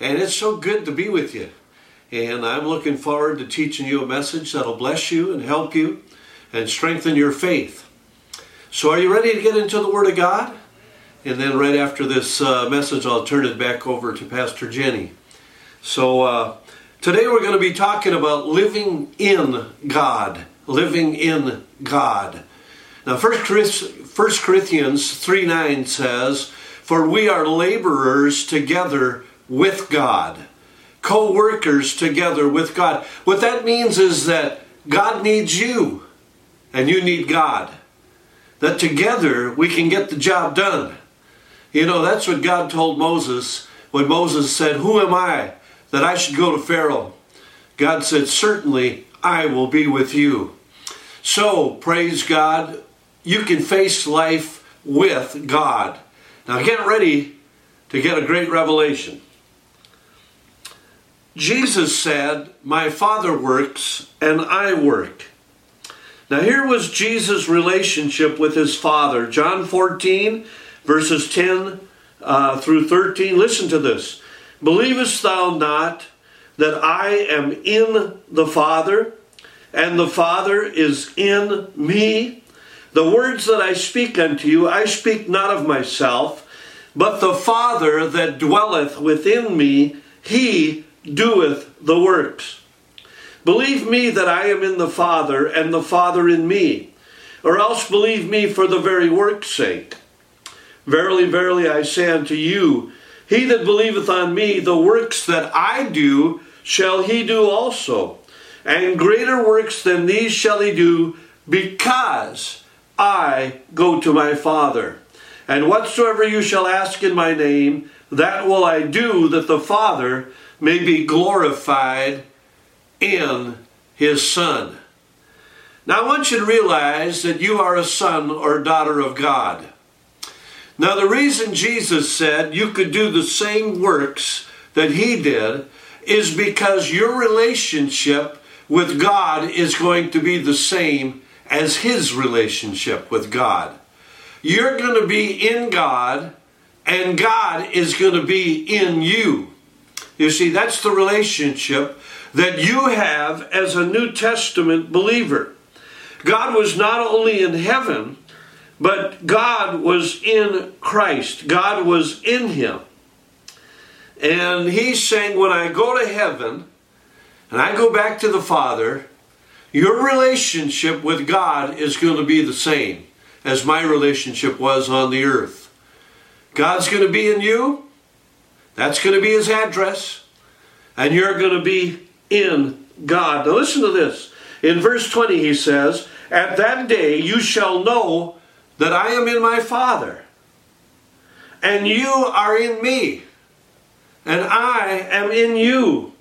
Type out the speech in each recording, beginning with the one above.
And it's so good to be with you. And I'm looking forward to teaching you a message that'll bless you and help you and strengthen your faith. So, are you ready to get into the Word of God? And then, right after this uh, message, I'll turn it back over to Pastor Jenny. So, uh, today we're going to be talking about living in God. Living in God. Now, 1 Corinthians 3 9 says, For we are laborers together with God, co workers together with God. What that means is that God needs you and you need God. That together we can get the job done. You know, that's what God told Moses when Moses said, Who am I that I should go to Pharaoh? God said, Certainly I will be with you. So, praise God, you can face life with God. Now, get ready to get a great revelation. Jesus said, My Father works and I work. Now, here was Jesus' relationship with his Father. John 14, verses 10 uh, through 13. Listen to this. Believest thou not that I am in the Father, and the Father is in me? The words that I speak unto you, I speak not of myself, but the Father that dwelleth within me, he doeth the works. Believe me that I am in the Father, and the Father in me, or else believe me for the very work's sake. Verily, verily, I say unto you, he that believeth on me, the works that I do, shall he do also. And greater works than these shall he do, because I go to my Father. And whatsoever you shall ask in my name, that will I do, that the Father may be glorified in his Son. Now, I want you to realize that you are a son or daughter of God. Now, the reason Jesus said you could do the same works that he did is because your relationship with God is going to be the same as his relationship with God. You're going to be in God, and God is going to be in you. You see, that's the relationship that you have as a New Testament believer. God was not only in heaven, but God was in Christ. God was in him. And he's saying, when I go to heaven and I go back to the Father, your relationship with God is going to be the same as my relationship was on the earth. God's going to be in you, that's going to be his address. And you're going to be in God. Now listen to this. In verse 20, he says, At that day you shall know that I am in my Father, and you are in me, and I am in you.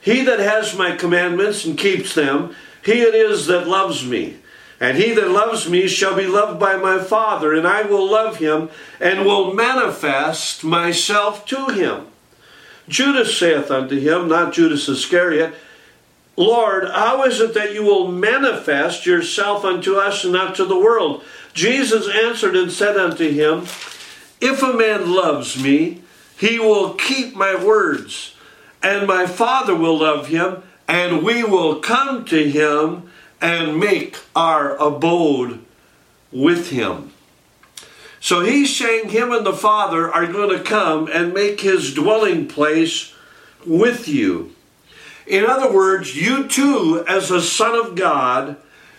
He that has my commandments and keeps them, he it is that loves me. And he that loves me shall be loved by my Father, and I will love him, and will manifest myself to him. Judas saith unto him, not Judas Iscariot, Lord, how is it that you will manifest yourself unto us and not to the world? Jesus answered and said unto him, If a man loves me, he will keep my words, and my Father will love him, and we will come to him and make our abode with him. So he's saying him and the Father are going to come and make his dwelling place with you. In other words, you too, as a son of God,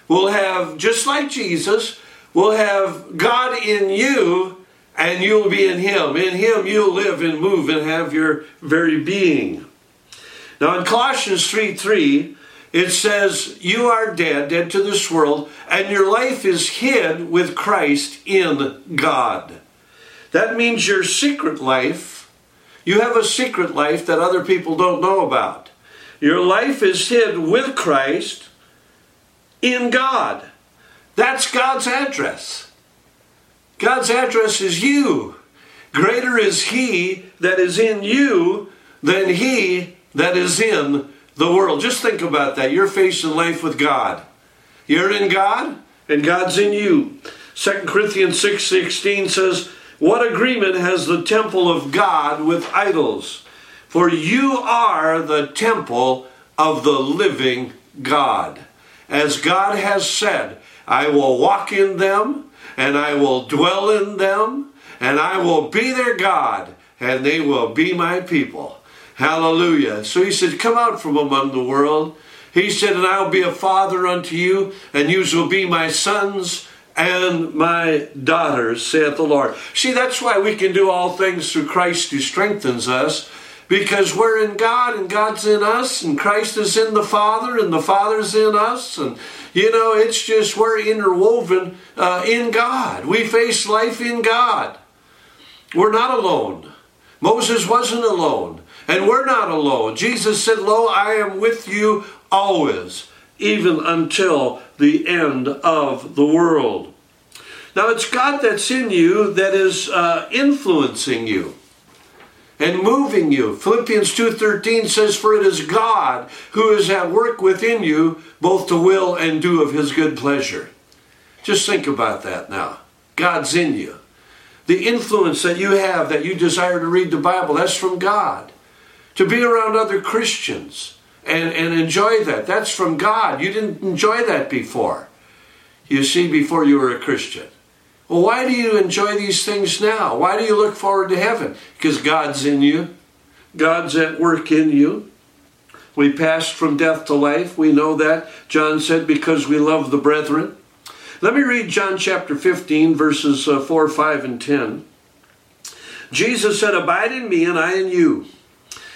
will have, just like Jesus, will have God in you and you'll be in him. In him you'll live and move and have your very being. Now in Colossians 3 3, it says, You are dead, dead to this world, and your life is hid with Christ in God. That means your secret life, you have a secret life that other people don't know about. Your life is hid with Christ in God. That's God's address. God's address is you. Greater is He that is in you than He that is in the world. Just think about that. You're facing life with God. You're in God, and God's in you. 2 Corinthians 6 16 says, What agreement has the temple of God with idols? For you are the temple of the living God. As God has said, I will walk in them, and I will dwell in them, and I will be their God, and they will be my people. Hallelujah. So he said, Come out from among the world. He said, And I will be a father unto you, and you shall be my sons and my daughters, saith the Lord. See, that's why we can do all things through Christ who strengthens us, because we're in God and God's in us, and Christ is in the Father, and the Father's in us, and you know, it's just we're interwoven uh, in God. We face life in God. We're not alone. Moses wasn't alone, and we're not alone. Jesus said, Lo, I am with you always, even until the end of the world. Now, it's God that's in you that is uh, influencing you and moving you. Philippians 2:13 says for it is God who is at work within you both to will and do of his good pleasure. Just think about that now. God's in you. The influence that you have that you desire to read the Bible, that's from God. To be around other Christians and, and enjoy that, that's from God. You didn't enjoy that before. You see, before you were a Christian. Well, why do you enjoy these things now? Why do you look forward to heaven? Because God's in you, God's at work in you. We passed from death to life. We know that. John said, because we love the brethren. Let me read John chapter 15, verses uh, 4, 5, and 10. Jesus said, Abide in me, and I in you.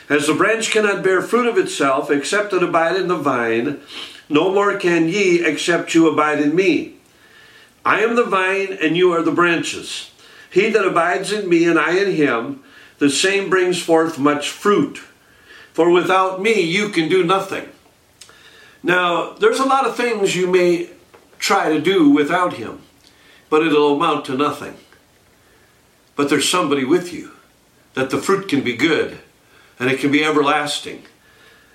As the branch cannot bear fruit of itself, except it abide in the vine, no more can ye, except you abide in me. I am the vine, and you are the branches. He that abides in me, and I in him, the same brings forth much fruit. For without me, you can do nothing. Now, there's a lot of things you may try to do without him, but it'll amount to nothing. But there's somebody with you, that the fruit can be good, and it can be everlasting.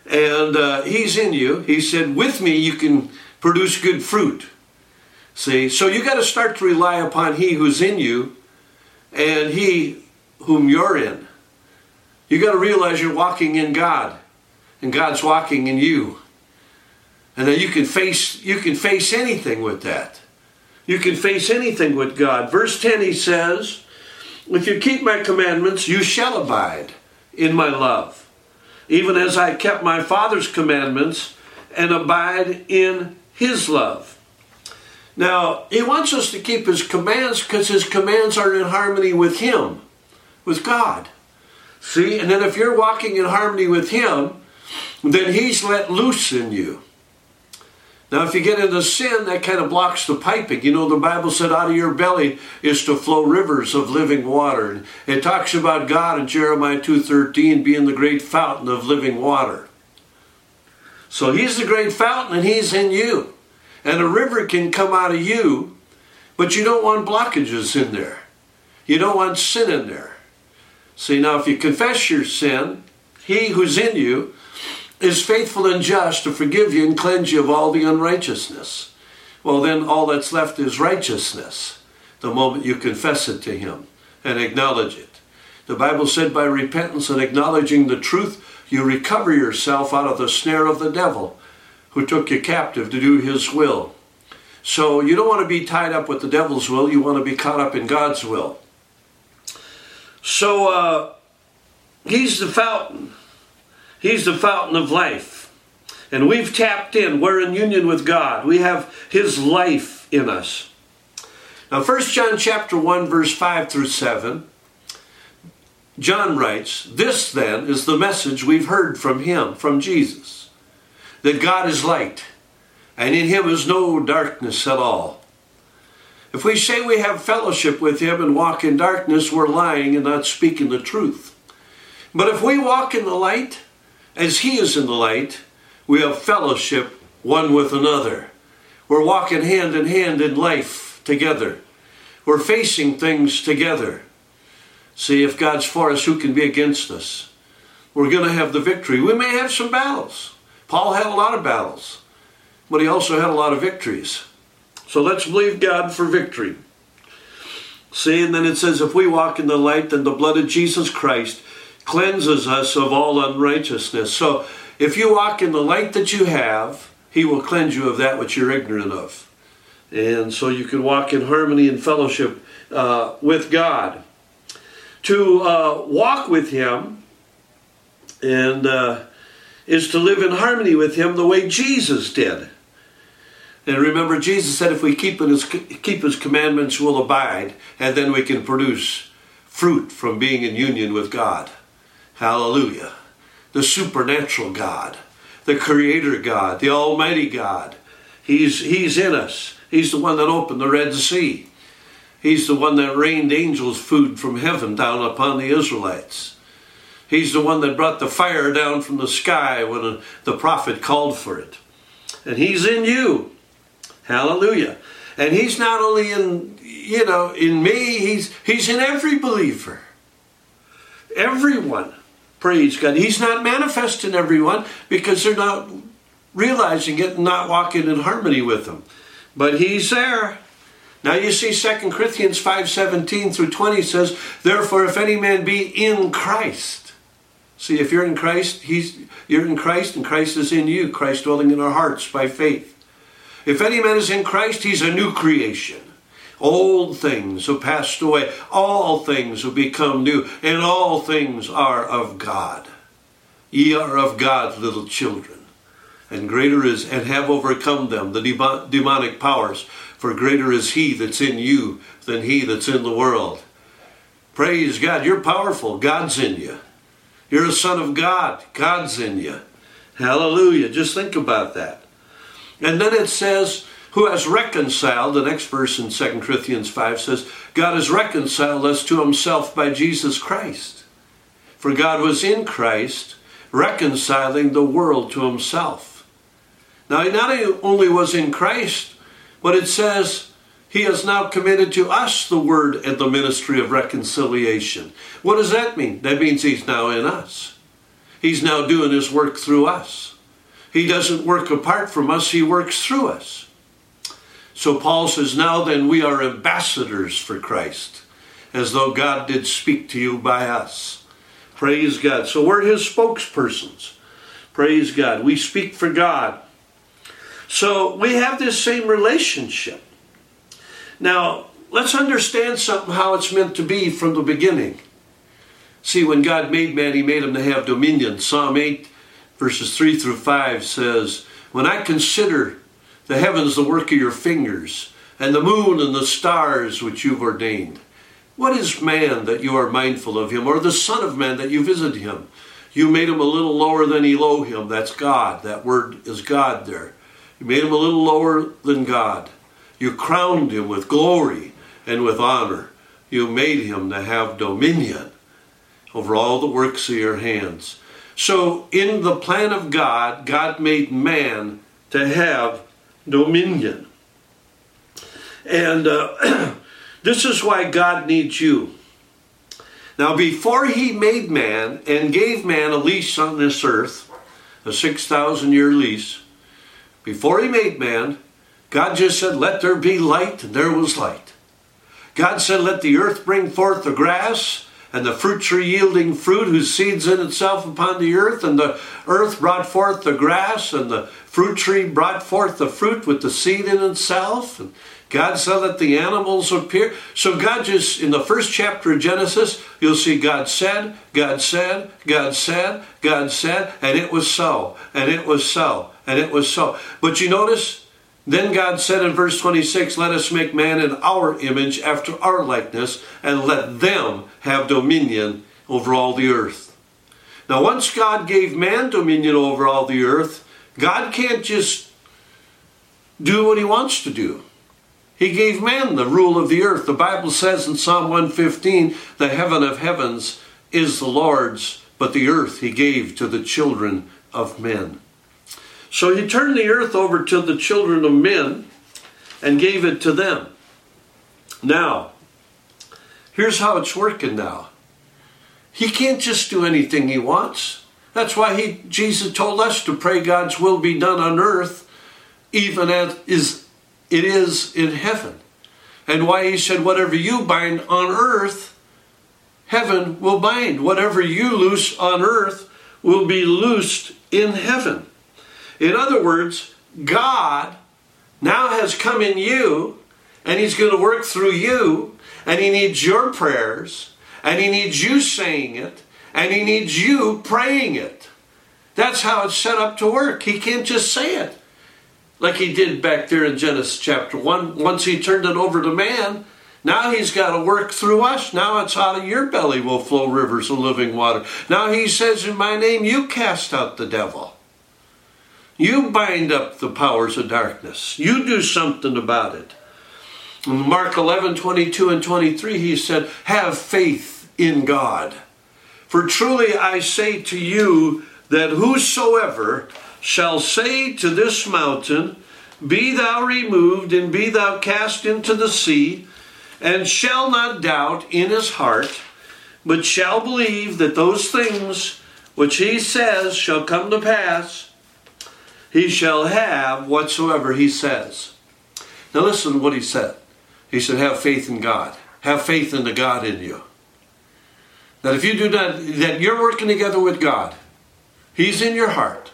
And uh, he's in you. He said, With me, you can produce good fruit. See, so you got to start to rely upon He who's in you and He whom you're in. You got to realize you're walking in God and God's walking in you. And that you can face you can face anything with that. You can face anything with God. Verse 10 he says, "If you keep my commandments, you shall abide in my love, even as I kept my Father's commandments and abide in his love." Now, he wants us to keep his commands because his commands are in harmony with him, with God. See? And then if you're walking in harmony with him, then he's let loose in you. Now, if you get into sin, that kind of blocks the piping. You know, the Bible said, out of your belly is to flow rivers of living water. And it talks about God in Jeremiah 2.13 being the great fountain of living water. So he's the great fountain and he's in you. And a river can come out of you, but you don't want blockages in there. You don't want sin in there. See, now if you confess your sin, he who's in you is faithful and just to forgive you and cleanse you of all the unrighteousness. Well, then all that's left is righteousness the moment you confess it to him and acknowledge it. The Bible said by repentance and acknowledging the truth, you recover yourself out of the snare of the devil who took you captive to do his will. So you don't want to be tied up with the devil's will, you want to be caught up in God's will. So uh, he's the fountain. He's the fountain of life. And we've tapped in. We're in union with God. We have his life in us. Now 1 John chapter 1 verse 5 through 7 John writes, "This then is the message we've heard from him, from Jesus." that God is light, and in him is no darkness at all. If we say we have fellowship with him and walk in darkness, we're lying and not speaking the truth. But if we walk in the light, as he is in the light, we have fellowship one with another. We're walking hand in hand in life together. We're facing things together. See, if God's for us, who can be against us? We're going to have the victory. We may have some battles. Paul had a lot of battles, but he also had a lot of victories. So let's believe God for victory. See, and then it says, if we walk in the light, then the blood of Jesus Christ cleanses us of all unrighteousness. So if you walk in the light that you have, he will cleanse you of that which you're ignorant of. And so you can walk in harmony and fellowship uh, with God. To uh, walk with him and uh, is to live in harmony with him the way Jesus did. And remember, Jesus said if we keep his, keep his commandments, we'll abide, and then we can produce fruit from being in union with God. Hallelujah. The supernatural God, the creator God, the almighty God. He's, he's in us. He's the one that opened the Red Sea. He's the one that rained angels' food from heaven down upon the Israelites. He's the one that brought the fire down from the sky when uh, the prophet called for it. And He's in you. Hallelujah. And He's not only in, you know, in me, He's, he's in every believer. Everyone. Praise God. He's not manifest in everyone because they're not realizing it and not walking in harmony with Him. But He's there. Now you see 2 Corinthians 5:17 through 20 says, "Therefore if any man be in Christ, See, if you're in Christ, he's, you're in Christ and Christ is in you, Christ dwelling in our hearts by faith. If any man is in Christ, he's a new creation. Old things have passed away, all things have become new, and all things are of God. Ye are of God, little children, and greater is, and have overcome them, the demonic powers, for greater is he that's in you than he that's in the world. Praise God, you're powerful, God's in you. You're a son of God. God's in you. Hallelujah. Just think about that. And then it says, who has reconciled, the next verse in 2 Corinthians 5 says, God has reconciled us to himself by Jesus Christ. For God was in Christ, reconciling the world to himself. Now, he not only was in Christ, but it says he has now committed to us the word and the ministry of reconciliation. What does that mean? That means He's now in us. He's now doing His work through us. He doesn't work apart from us, He works through us. So Paul says, Now then, we are ambassadors for Christ, as though God did speak to you by us. Praise God. So we're His spokespersons. Praise God. We speak for God. So we have this same relationship. Now, let's understand something how it's meant to be from the beginning. See, when God made man, he made him to have dominion. Psalm 8, verses 3 through 5 says, When I consider the heavens, the work of your fingers, and the moon and the stars which you've ordained, what is man that you are mindful of him, or the Son of Man that you visit him? You made him a little lower than Elohim. That's God. That word is God there. You made him a little lower than God. You crowned him with glory and with honor. You made him to have dominion over all the works of your hands. So, in the plan of God, God made man to have dominion. And uh, this is why God needs you. Now, before he made man and gave man a lease on this earth, a 6,000 year lease, before he made man, God just said, Let there be light, and there was light. God said, Let the earth bring forth the grass, and the fruit tree yielding fruit, whose seeds in itself upon the earth, and the earth brought forth the grass, and the fruit tree brought forth the fruit with the seed in itself. And God said, that the animals appear. So, God just, in the first chapter of Genesis, you'll see God said, God said, God said, God said, and it was so, and it was so, and it was so. But you notice, then God said in verse 26, Let us make man in our image after our likeness, and let them have dominion over all the earth. Now, once God gave man dominion over all the earth, God can't just do what he wants to do. He gave man the rule of the earth. The Bible says in Psalm 115, The heaven of heavens is the Lord's, but the earth he gave to the children of men. So he turned the earth over to the children of men and gave it to them. Now, here's how it's working now. He can't just do anything he wants. That's why he Jesus told us to pray God's will be done on earth, even as is it is in heaven. And why he said, whatever you bind on earth heaven will bind. Whatever you loose on earth will be loosed in heaven. In other words, God now has come in you and He's going to work through you and He needs your prayers and He needs you saying it and He needs you praying it. That's how it's set up to work. He can't just say it like He did back there in Genesis chapter 1. Once He turned it over to man, now he's got to work through us. Now it's out of your belly will flow rivers of living water. Now he says, In my name, you cast out the devil. You bind up the powers of darkness. You do something about it. In Mark 11, 22 and 23, he said, Have faith in God. For truly I say to you that whosoever shall say to this mountain, Be thou removed and be thou cast into the sea, and shall not doubt in his heart, but shall believe that those things which he says shall come to pass, he shall have whatsoever he says. Now listen to what he said. He said, Have faith in God. Have faith in the God in you. That if you do not, that you're working together with God. He's in your heart.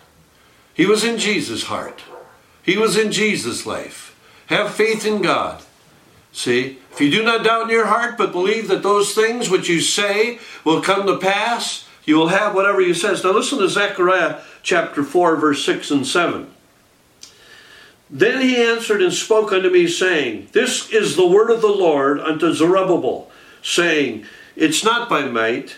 He was in Jesus' heart. He was in Jesus' life. Have faith in God. See, if you do not doubt in your heart, but believe that those things which you say will come to pass, you will have whatever you says. Now listen to Zechariah chapter 4, verse 6 and 7. Then he answered and spoke unto me, saying, This is the word of the Lord unto Zerubbabel, saying, It's not by might,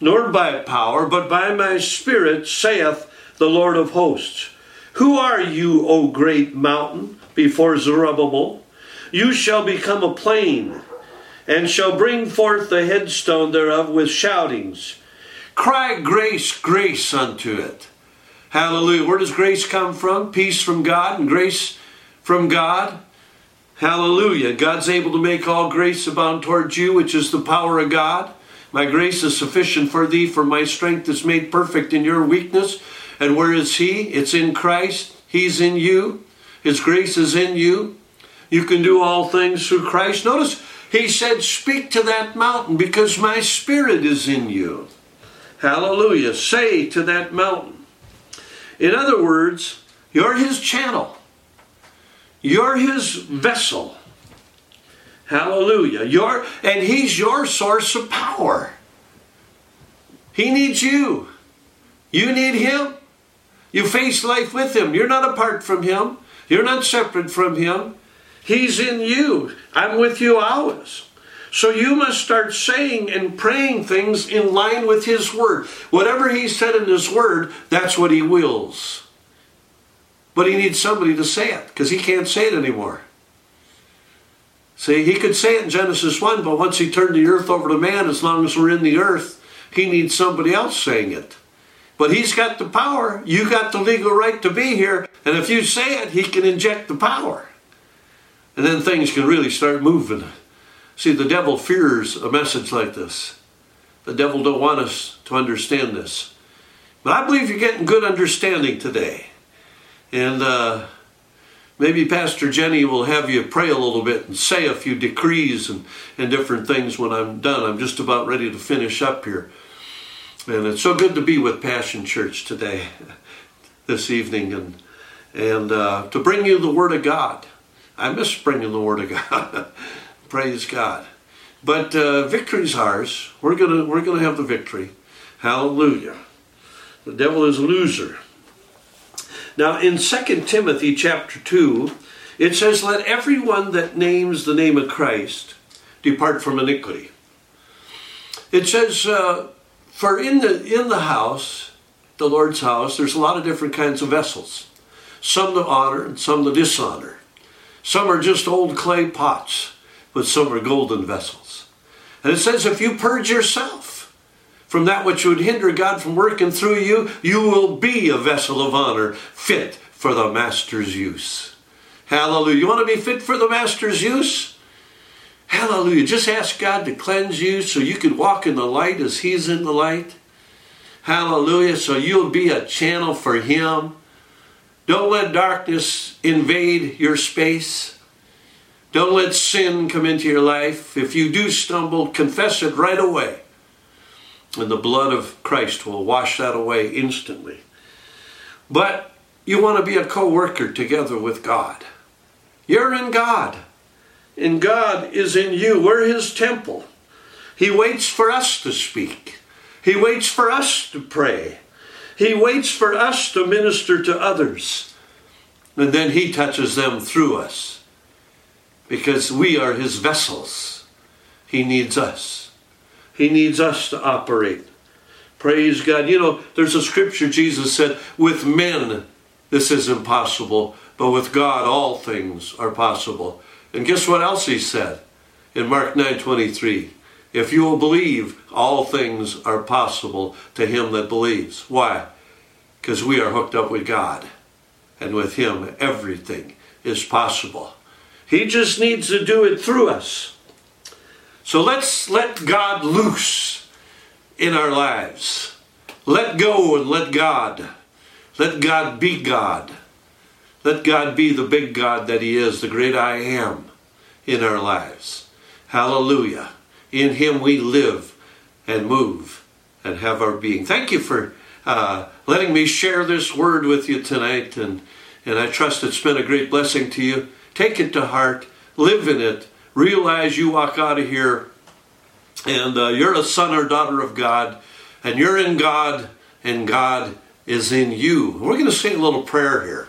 nor by power, but by my spirit, saith the Lord of hosts. Who are you, O great mountain, before Zerubbabel? You shall become a plain, and shall bring forth the headstone thereof with shoutings. Cry grace, grace unto it. Hallelujah. Where does grace come from? Peace from God and grace from God. Hallelujah. God's able to make all grace abound towards you, which is the power of God. My grace is sufficient for thee, for my strength is made perfect in your weakness. And where is He? It's in Christ. He's in you. His grace is in you. You can do all things through Christ. Notice he said, Speak to that mountain because my spirit is in you. Hallelujah. Say to that mountain. In other words, you're his channel, you're his vessel. Hallelujah. You're, and he's your source of power. He needs you. You need him. You face life with him. You're not apart from him. You're not separate from him. He's in you. I'm with you always. So you must start saying and praying things in line with His Word. Whatever He said in His Word, that's what He wills. But He needs somebody to say it because He can't say it anymore. See, He could say it in Genesis 1, but once He turned the earth over to man, as long as we're in the earth, He needs somebody else saying it. But He's got the power. You got the legal right to be here. And if you say it, He can inject the power. And then things can really start moving. See, the devil fears a message like this. The devil don't want us to understand this. But I believe you're getting good understanding today. And uh, maybe Pastor Jenny will have you pray a little bit and say a few decrees and, and different things when I'm done. I'm just about ready to finish up here. And it's so good to be with Passion Church today, this evening, and, and uh, to bring you the Word of God. I miss bringing the Word of God. Praise God. But uh, victory's ours. We're gonna we're gonna have the victory. Hallelujah. The devil is a loser. Now in 2 Timothy chapter 2, it says, Let everyone that names the name of Christ depart from iniquity. It says, uh, For in the in the house, the Lord's house, there's a lot of different kinds of vessels. Some to honor and some to dishonor. Some are just old clay pots, but some are golden vessels. And it says, if you purge yourself from that which would hinder God from working through you, you will be a vessel of honor fit for the Master's use. Hallelujah. You want to be fit for the Master's use? Hallelujah. Just ask God to cleanse you so you can walk in the light as He's in the light. Hallelujah. So you'll be a channel for Him. Don't let darkness invade your space. Don't let sin come into your life. If you do stumble, confess it right away. And the blood of Christ will wash that away instantly. But you want to be a co worker together with God. You're in God, and God is in you. We're His temple. He waits for us to speak, He waits for us to pray, He waits for us to minister to others. And then He touches them through us because we are His vessels. He needs us. He needs us to operate. Praise God. You know, there's a scripture Jesus said, with men this is impossible, but with God all things are possible. And guess what else he said in Mark 9:23? If you will believe, all things are possible to him that believes. Why? Because we are hooked up with God. And with him everything is possible. He just needs to do it through us. So let's let God loose in our lives. Let go and let God. Let God be God. Let God be the big God that He is, the great I am in our lives. Hallelujah. In Him we live and move and have our being. Thank you for uh, letting me share this word with you tonight, and, and I trust it's been a great blessing to you. Take it to heart, live in it, realize you walk out of here and uh, you're a son or daughter of God, and you're in God, and God is in you. We're going to say a little prayer here.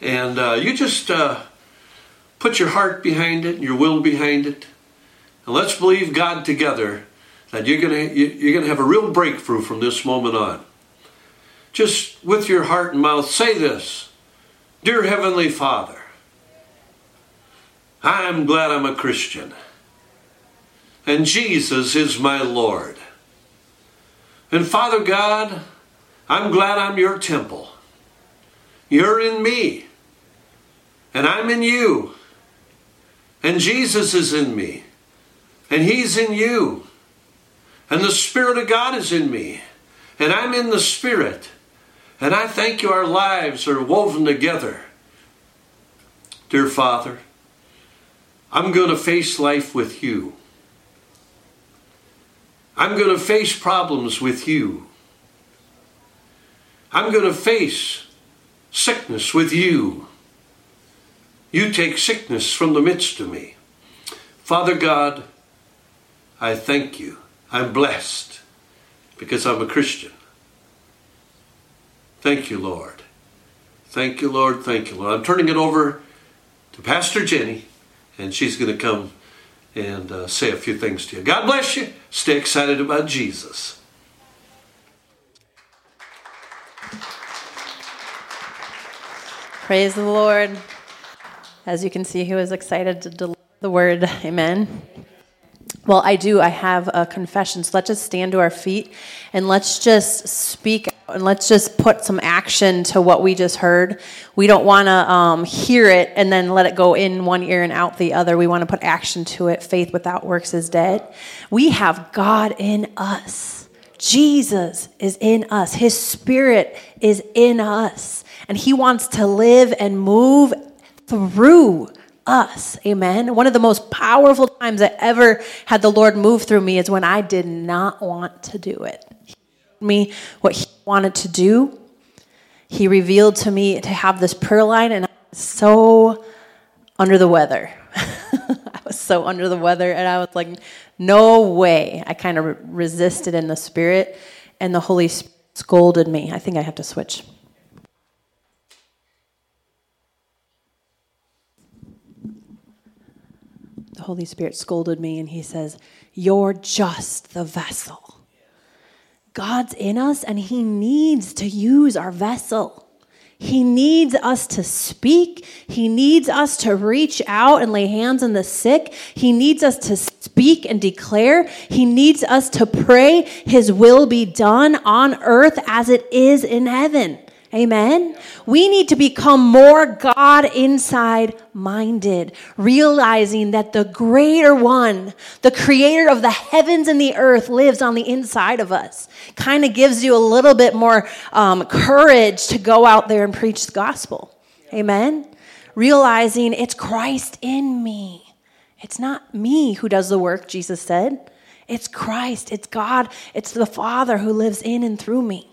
And uh, you just uh, put your heart behind it, your will behind it, and let's believe God together that you're going to you're going to have a real breakthrough from this moment on. Just with your heart and mouth, say this, dear Heavenly Father. I'm glad I'm a Christian and Jesus is my Lord. And Father God, I'm glad I'm your temple. You're in me, and I'm in you, and Jesus is in me, and He's in you, and the Spirit of God is in me, and I'm in the Spirit. And I thank you, our lives are woven together. Dear Father, I'm going to face life with you. I'm going to face problems with you. I'm going to face sickness with you. You take sickness from the midst of me. Father God, I thank you. I'm blessed because I'm a Christian. Thank you, Lord. Thank you, Lord. Thank you, Lord. I'm turning it over to Pastor Jenny, and she's going to come and uh, say a few things to you. God bless you. Stay excited about Jesus. Praise the Lord. As you can see, he was excited to deliver the word. Amen. Well, I do. I have a confession. So let's just stand to our feet and let's just speak and let's just put some action to what we just heard. We don't want to um, hear it and then let it go in one ear and out the other. We want to put action to it. Faith without works is dead. We have God in us. Jesus is in us. His spirit is in us. And he wants to live and move through us. Amen. One of the most powerful times I ever had the Lord move through me is when I did not want to do it. He me what he wanted to do. He revealed to me to have this prayer line, and I was so under the weather. I was so under the weather, and I was like, no way. I kind of resisted in the spirit, and the Holy Spirit scolded me. I think I have to switch. The Holy Spirit scolded me, and He says, You're just the vessel. God's in us and He needs to use our vessel. He needs us to speak. He needs us to reach out and lay hands on the sick. He needs us to speak and declare. He needs us to pray His will be done on earth as it is in heaven. Amen. We need to become more God inside minded, realizing that the greater one, the creator of the heavens and the earth, lives on the inside of us. Kind of gives you a little bit more um, courage to go out there and preach the gospel. Amen. Realizing it's Christ in me. It's not me who does the work, Jesus said. It's Christ, it's God, it's the Father who lives in and through me.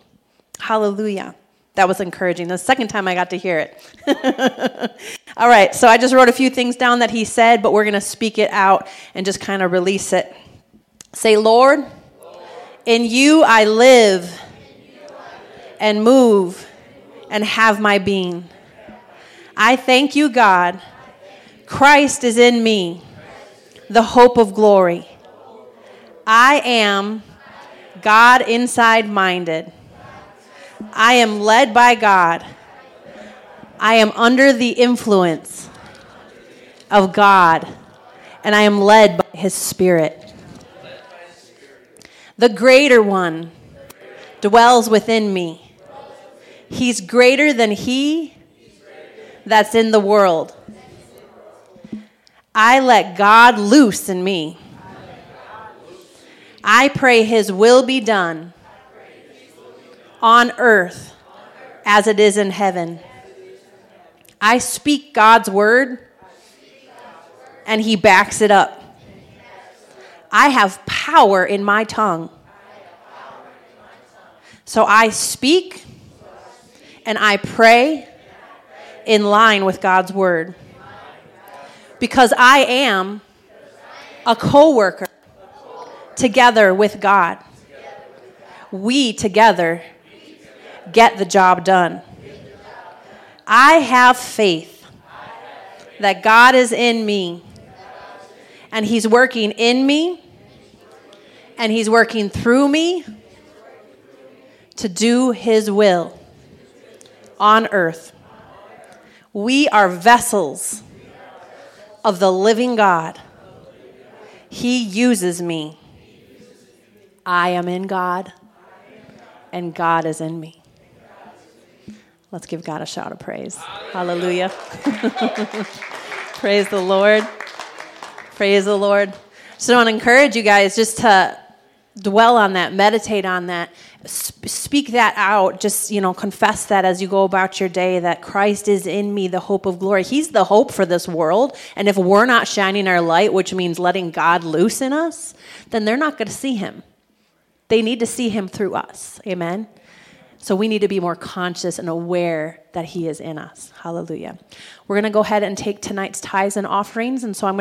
Hallelujah. That was encouraging. The second time I got to hear it. All right, so I just wrote a few things down that he said, but we're going to speak it out and just kind of release it. Say, Lord, in you I live and move and have my being. I thank you, God. Christ is in me, the hope of glory. I am God inside minded. I am led by God. I am under the influence of God, and I am led by His Spirit. The greater one dwells within me. He's greater than He that's in the world. I let God loose in me. I pray His will be done on earth as it is in heaven. I speak God's word and He backs it up. I have power in my tongue. So I speak and I pray in line with God's word. Because I am a co worker together with God. We together get the job done. I have faith that God is in me and He's working in me and He's working through me to do His will on earth. We are vessels of the living God. He uses me. I am in God, and God is in me. Let's give God a shout of praise. Hallelujah. praise the Lord. Praise the Lord. So I want to encourage you guys just to dwell on that, meditate on that, speak that out. Just, you know, confess that as you go about your day that Christ is in me, the hope of glory. He's the hope for this world. And if we're not shining our light, which means letting God loose in us, then they're not going to see him. They need to see him through us. Amen. So we need to be more conscious and aware that He is in us. Hallelujah. We're going to go ahead and take tonight's tithes and offerings. And so I'm going